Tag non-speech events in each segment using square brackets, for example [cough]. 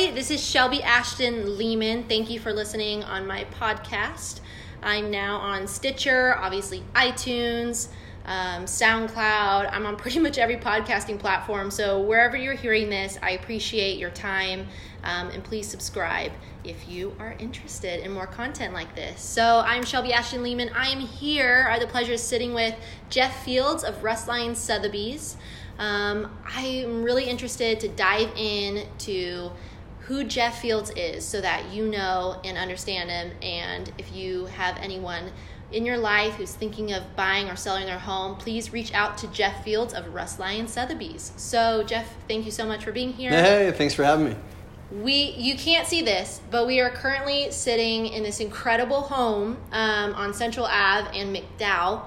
Hi, this is Shelby Ashton Lehman. Thank you for listening on my podcast. I'm now on Stitcher, obviously iTunes, um, SoundCloud. I'm on pretty much every podcasting platform. So wherever you're hearing this, I appreciate your time. Um, and please subscribe if you are interested in more content like this. So I'm Shelby Ashton Lehman. I am here. I the pleasure of sitting with Jeff Fields of Russ Lyon Sotheby's. Um, I'm really interested to dive into who Jeff Fields is so that you know and understand him. And if you have anyone in your life who's thinking of buying or selling their home, please reach out to Jeff Fields of Russ Lyon Sotheby's. So, Jeff, thank you so much for being here. Hey, thanks for having me. We you can't see this, but we are currently sitting in this incredible home um, on Central Ave and McDowell.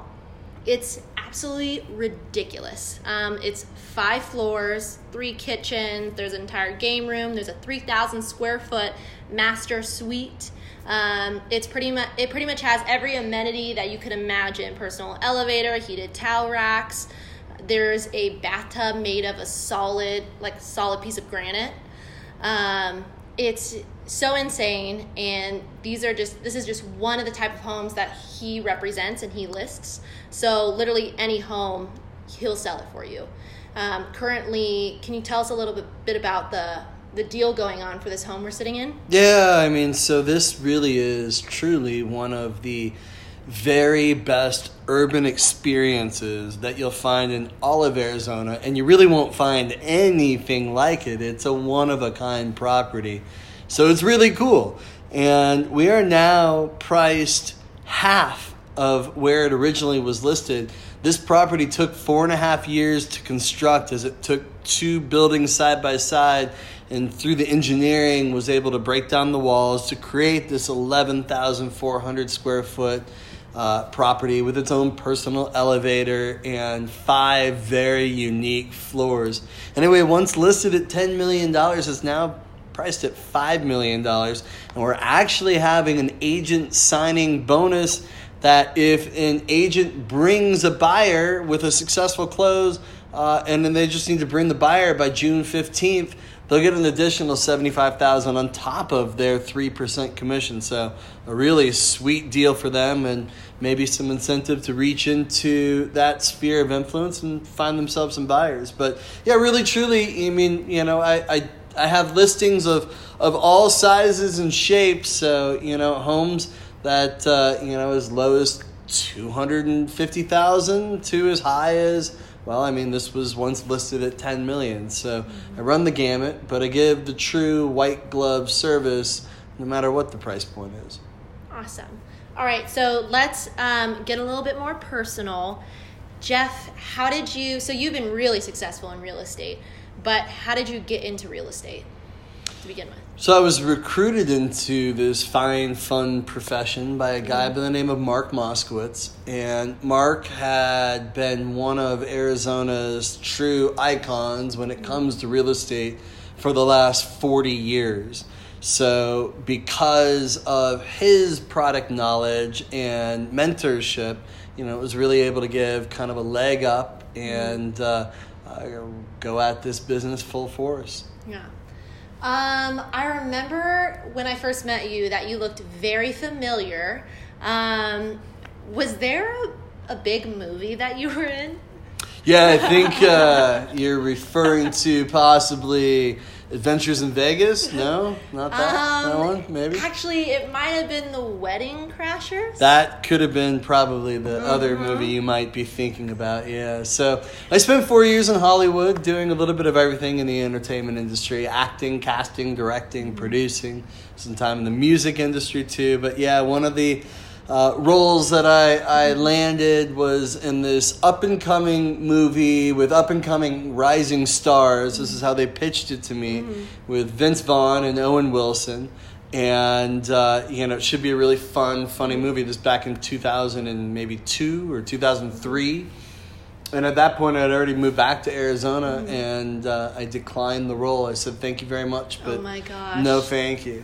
It's absolutely ridiculous. Um, it's five floors, three kitchens. There's an entire game room. There's a 3,000 square foot master suite. Um, it's pretty much it pretty much has every amenity that you could imagine: personal elevator, heated towel racks. There's a bathtub made of a solid, like solid piece of granite. Um, it's so insane, and these are just this is just one of the type of homes that he represents and he lists. So literally any home, he'll sell it for you. Um, currently, can you tell us a little bit, bit about the the deal going on for this home we're sitting in? Yeah, I mean, so this really is truly one of the very best urban experiences that you'll find in all of Arizona, and you really won't find anything like it. It's a one of a kind property. So it's really cool. And we are now priced half of where it originally was listed. This property took four and a half years to construct as it took two buildings side by side and through the engineering was able to break down the walls to create this 11,400 square foot uh, property with its own personal elevator and five very unique floors. Anyway, once listed at $10 million, it's now priced at $5 million. And we're actually having an agent signing bonus that if an agent brings a buyer with a successful close, uh, and then they just need to bring the buyer by June 15th, they'll get an additional 75000 on top of their 3% commission so a really sweet deal for them and maybe some incentive to reach into that sphere of influence and find themselves some buyers but yeah really truly i mean you know i, I I have listings of, of all sizes and shapes. So, you know, homes that, uh, you know, as low as 250,000 to as high as, well, I mean, this was once listed at 10 million. So I run the gamut, but I give the true white glove service no matter what the price point is. Awesome. All right, so let's um, get a little bit more personal. Jeff, how did you? So you've been really successful in real estate, but how did you get into real estate to begin with? So I was recruited into this fine, fun profession by a guy mm-hmm. by the name of Mark Moskowitz, and Mark had been one of Arizona's true icons when it mm-hmm. comes to real estate for the last forty years. So, because of his product knowledge and mentorship, you know, it was really able to give kind of a leg up mm-hmm. and uh, uh, go at this business full force. Yeah. Um, I remember when I first met you that you looked very familiar. Um, was there a, a big movie that you were in? Yeah, I think uh, you're referring to possibly Adventures in Vegas. No, not that. Um, that one, maybe. Actually, it might have been The Wedding Crashers. That could have been probably the other movie you might be thinking about. Yeah. So I spent four years in Hollywood doing a little bit of everything in the entertainment industry acting, casting, directing, producing, some time in the music industry too. But yeah, one of the uh, roles that I, I landed was in this up and coming movie with up and coming rising stars. This is how they pitched it to me with Vince Vaughn and Owen Wilson. And, uh, you know, it should be a really fun, funny movie. This back in 2000 and maybe two or 2003. And at that point, I'd already moved back to Arizona and uh, I declined the role. I said, thank you very much, but Oh my gosh. no thank you.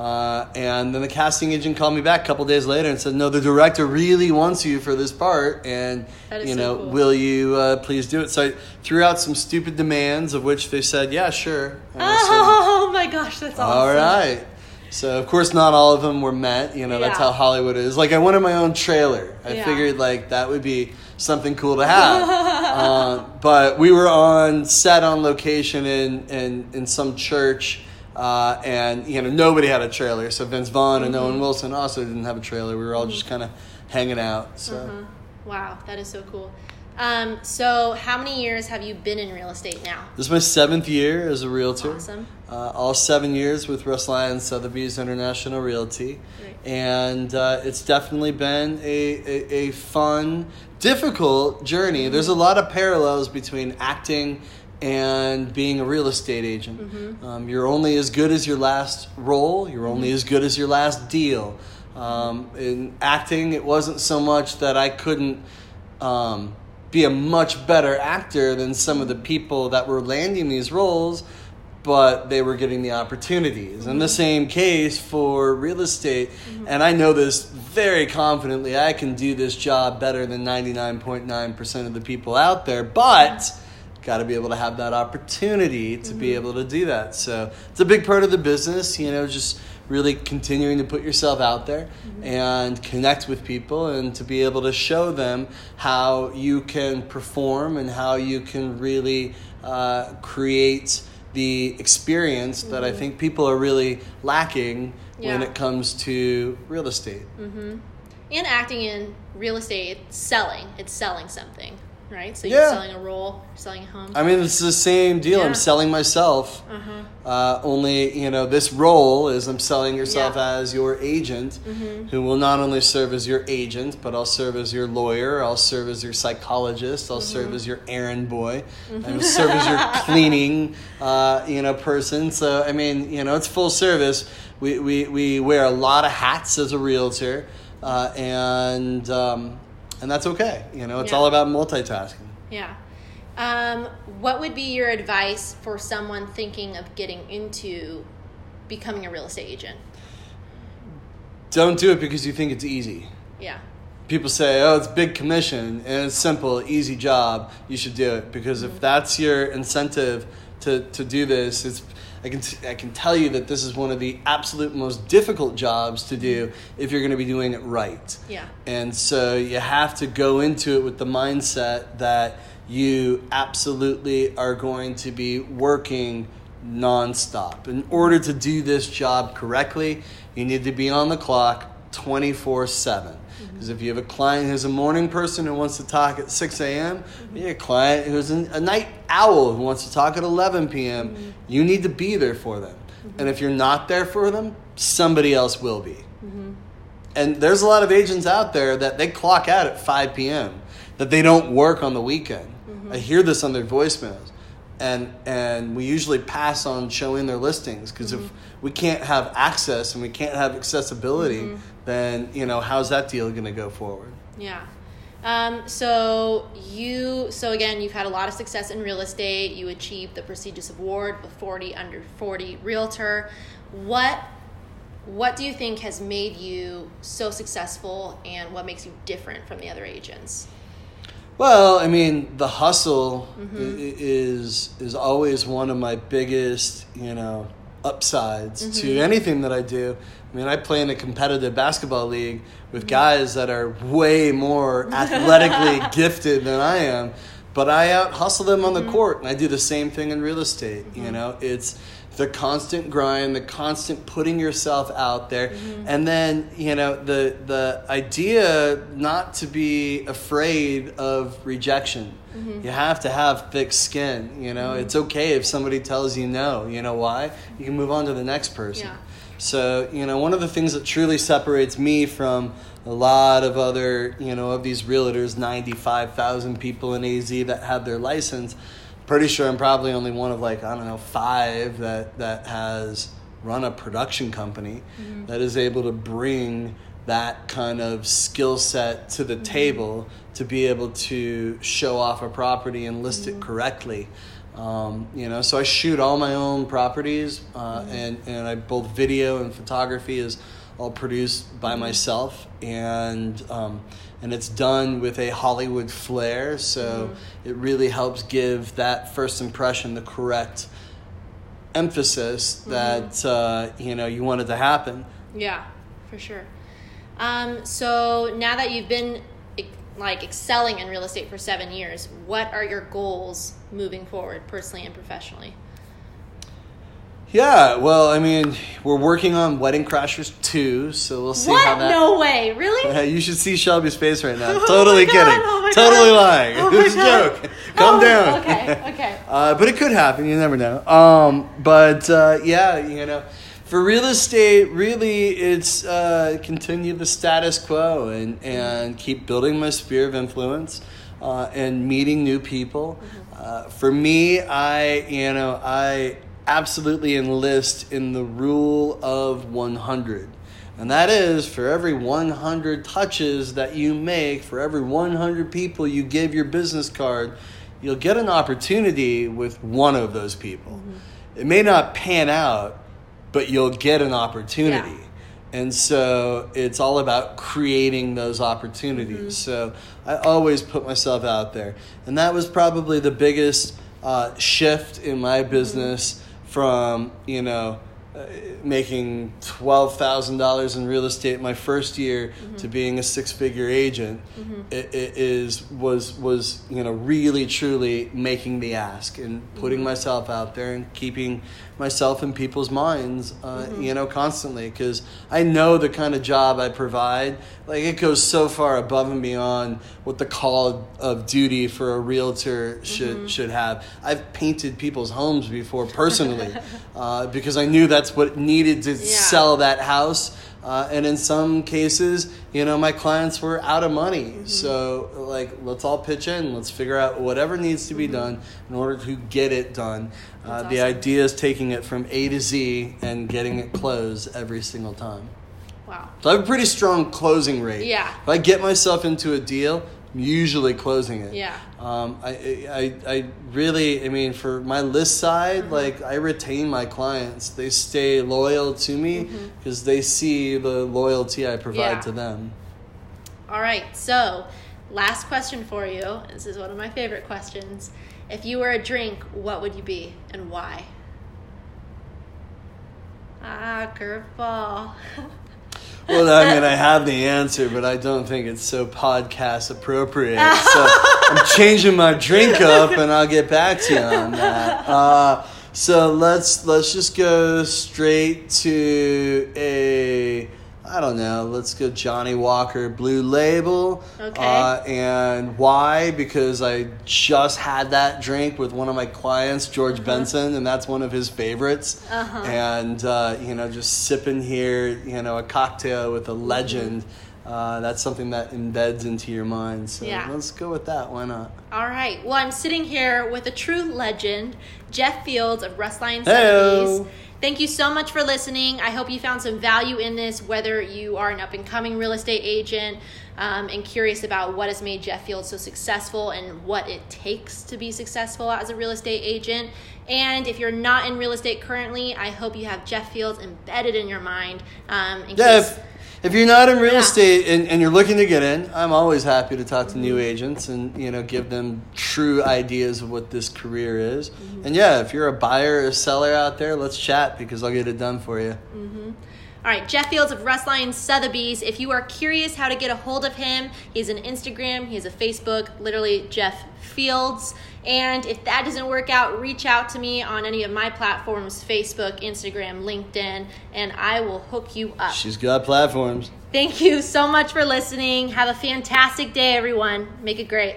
Uh, and then the casting agent called me back a couple days later and said, "No, the director really wants you for this part, and you so know, cool. will you uh, please do it?" So I threw out some stupid demands, of which they said, "Yeah, sure." And I said, Oh [laughs] my gosh, that's awesome. All right. So of course not all of them were met. You know that's how Hollywood is. Like I wanted my own trailer. I Yeah. figured like that would be something cool to have. [laughs] uh, but we were on set on location in in, in some church. Uh, and you know nobody had a trailer, so Vince Vaughn and Mm-hmm. Owen Wilson also didn't have a trailer. We were all just kind of hanging out. So Uh-huh. Wow, that is so cool. Um, so, how many years have you been in real estate now? this is my seventh year as a realtor. Awesome. Uh, all seven years with Russ Lyons Sotheby's International Realty. Great. And uh, it's definitely been a, a, a fun, difficult journey. There's a lot of parallels between acting and being a real estate agent. Um, you're only as good as your last role, you're only as good as your last deal. Um, in acting, it wasn't so much that I couldn't um, be a much better actor than some of the people that were landing these roles, but they were getting the opportunities. In the same case for real estate, and I know this very confidently, I can do this job better than 99.9% of the people out there, but got to be able to have that opportunity to be able to do that. So it's a big part of the business, you know, just really continuing to put yourself out there and connect with people and to be able to show them how you can perform and how you can really uh, create the experience that I think people are really lacking when it comes to real estate. And acting in real estate, it's selling. It's selling something, right? So, you're selling a role, selling a home. I mean, it's the same deal. Yeah. I'm selling myself. uh-huh. Uh, only, you know, this role is I'm selling yourself Yeah. as your agent, Mm-hmm. who will not only serve as your agent, but I'll serve as your lawyer, I'll serve as your psychologist, I'll Mm-hmm. serve as your errand boy, I'll serve as your [laughs] cleaning, uh, you know, person. So, I mean, you know, it's full service. We, we, we wear a lot of hats as a realtor, uh, and, um, and that's okay. You know, it's Yeah. all about multitasking. Yeah. Um, what would be your advice for someone thinking of getting into becoming a real estate agent? Don't do it because you think it's easy. Yeah. people say, "Oh, it's big commission and it's simple, easy job. You should do it." Because if that's your incentive to to do this, it's I can t- I can tell you that this is one of the absolute most difficult jobs to do if you're going to be doing it right. Yeah. And so you have to go into it with the mindset that you absolutely are going to be working nonstop. In order to do this job correctly, you need to be on the clock 24 7. Because if you have a client who's a morning person who wants to talk at 6 a.m., you have a client who's a night owl who wants to talk at 11 p.m., mm-hmm. you need to be there for them. Mm-hmm. And if you're not there for them, somebody else will be. Mm-hmm. And there's a lot of agents out there that they clock out at 5 p.m. that they don't work on the weekend. I hear this on their voicemails. And and we usually pass on showing their listings because if we can't have access and we can't have accessibility, then you know how's that deal going to go forward? Yeah. Um, so you so again you've had a lot of success in real estate. You achieved the prestigious award of 40 under 40 realtor. What what do you think has made you so successful and what makes you different from the other agents? Well, I mean, the hustle mm-hmm. i- is is always one of my biggest, you know, upsides to mm-hmm. anything that I do. I mean, I play in a competitive basketball league with mm-hmm. guys that are way more athletically [laughs] gifted than I am, but I out hustle them on the court, and I do the same thing in real estate. You know, it's the constant grind, the constant putting yourself out there, mm-hmm. and then you know the the idea not to be afraid of rejection. Mm-hmm. You have to have thick skin. You know, mm-hmm. it's okay if somebody tells you no. You know why? You can move on to the next person. Yeah. So, you know, one of the things that truly separates me from a lot of other, you know, of these realtors, 95,000 people in AZ that have their license, pretty sure I'm probably only one of like, I don't know, five that, that has run a production company that is able to bring that kind of skill set to the table to be able to show off a property and list it correctly. Um, you know, so I shoot all my own properties, uh, and and I both video and photography is all produced by myself, and um, and it's done with a Hollywood flair, so it really helps give that first impression the correct emphasis that uh, you know you wanted to happen. Yeah, for sure. Um, so now that you've been like excelling in real estate for seven years, what are your goals moving forward, personally and professionally? Yeah, well, I mean, we're working on Wedding Crashers 2, so we'll see what? how that. What no way! Really? Yeah, [laughs] you should see Shelby's face right now. [laughs] Oh Totally my God, kidding. oh totally God. lying. Oh [laughs] it was a joke. Calm Oh, down. Okay. Okay. uh, but it could happen. You never know. Um, but uh, yeah, you know, for real estate, really, it's uh, continue the status quo and and keep building my sphere of influence. Uh, and meeting new people. Uh, for me, I you know I absolutely enlist in the rule of 100. And that is for every 100 touches that you make, for every 100 people you give your business card, you'll get an opportunity with one of those people. Mm-hmm. It may not pan out, but you'll get an opportunity. Yeah. And so it's all about creating those opportunities. Mm-hmm. So I always put myself out there. And that was probably the biggest uh, shift in my mm-hmm. business from, you know, making $12,000 in real estate my first year mm-hmm. to being a six figure agent mm-hmm. it, it is was was you know really truly making the ask and putting mm-hmm. myself out there and keeping myself in people's minds uh, you know constantly. Because I know the kind of job I provide like it goes so far above and beyond what the call of duty for a realtor should should have. I've painted people's homes before personally [laughs] uh, because I knew that's what needed to sell that house uh, and in some cases, you know, my clients were out of money. So, like, let's all pitch in. Let's figure out whatever needs to be done in order to get it done. Uh, That's The idea is taking it from A to Z and getting it closed every single time. Wow. So I have a pretty strong closing rate. Yeah. If I get myself into a deal, usually closing it. Yeah. Um, I, I, I really, I mean, for my list side, Mm-hmm. like I retain my clients. They stay loyal to me because they see the loyalty I provide Mm-hmm. Yeah. to them. All right. So, last question for you. This is one of my favorite questions. If you were a drink, what would you be and why? Ah, curveball. [laughs] Well, I mean, I [laughs] have the answer, but I don't think it's so podcast appropriate. [laughs] So I'm changing my drink up, and I'll get back to you on that. Uh, so let's let's just go straight to a I don't know. Let's go Johnnie Walker Blue Label. Okay. Uh, and why? Because I just had that drink with one of my clients, George Benson, and that's one of his favorites. Uh-huh. And uh, you know, just sipping here, you know, a cocktail with a legend. Uh, that's something that embeds into your mind. So Yeah. let's go with that. Why not? All right. Well, I'm sitting here with a true legend, Jeff Fields of Russ Lyon Heyo. 70s. Thank you so much for listening. I hope you found some value in this, whether you are an up and coming real estate agent um, and curious about what has made Jeff Fields so successful and what it takes to be successful as a real estate agent. And if you're not in real estate currently, I hope you have Jeff Fields embedded in your mind. Um, in Yeah, case, if, you're not in real Yeah. estate and, and you're looking to get in, I'm always happy to talk to new Mm-hmm. agents and you know give them true ideas of what this career is. Mm-hmm. And yeah, if you're a buyer or a seller out there, let's chat because I'll get it done for you. All right, Jeff Fields of Russ Lyon Sotheby's. If you are curious how to get a hold of him, he has an Instagram, he has a Facebook, literally Jeff Fields. And if that doesn't work out, reach out to me on any of my platforms Facebook, Instagram, LinkedIn, and I will hook you up. She's got platforms. Thank you so much for listening. Have a fantastic day, everyone. Make it great.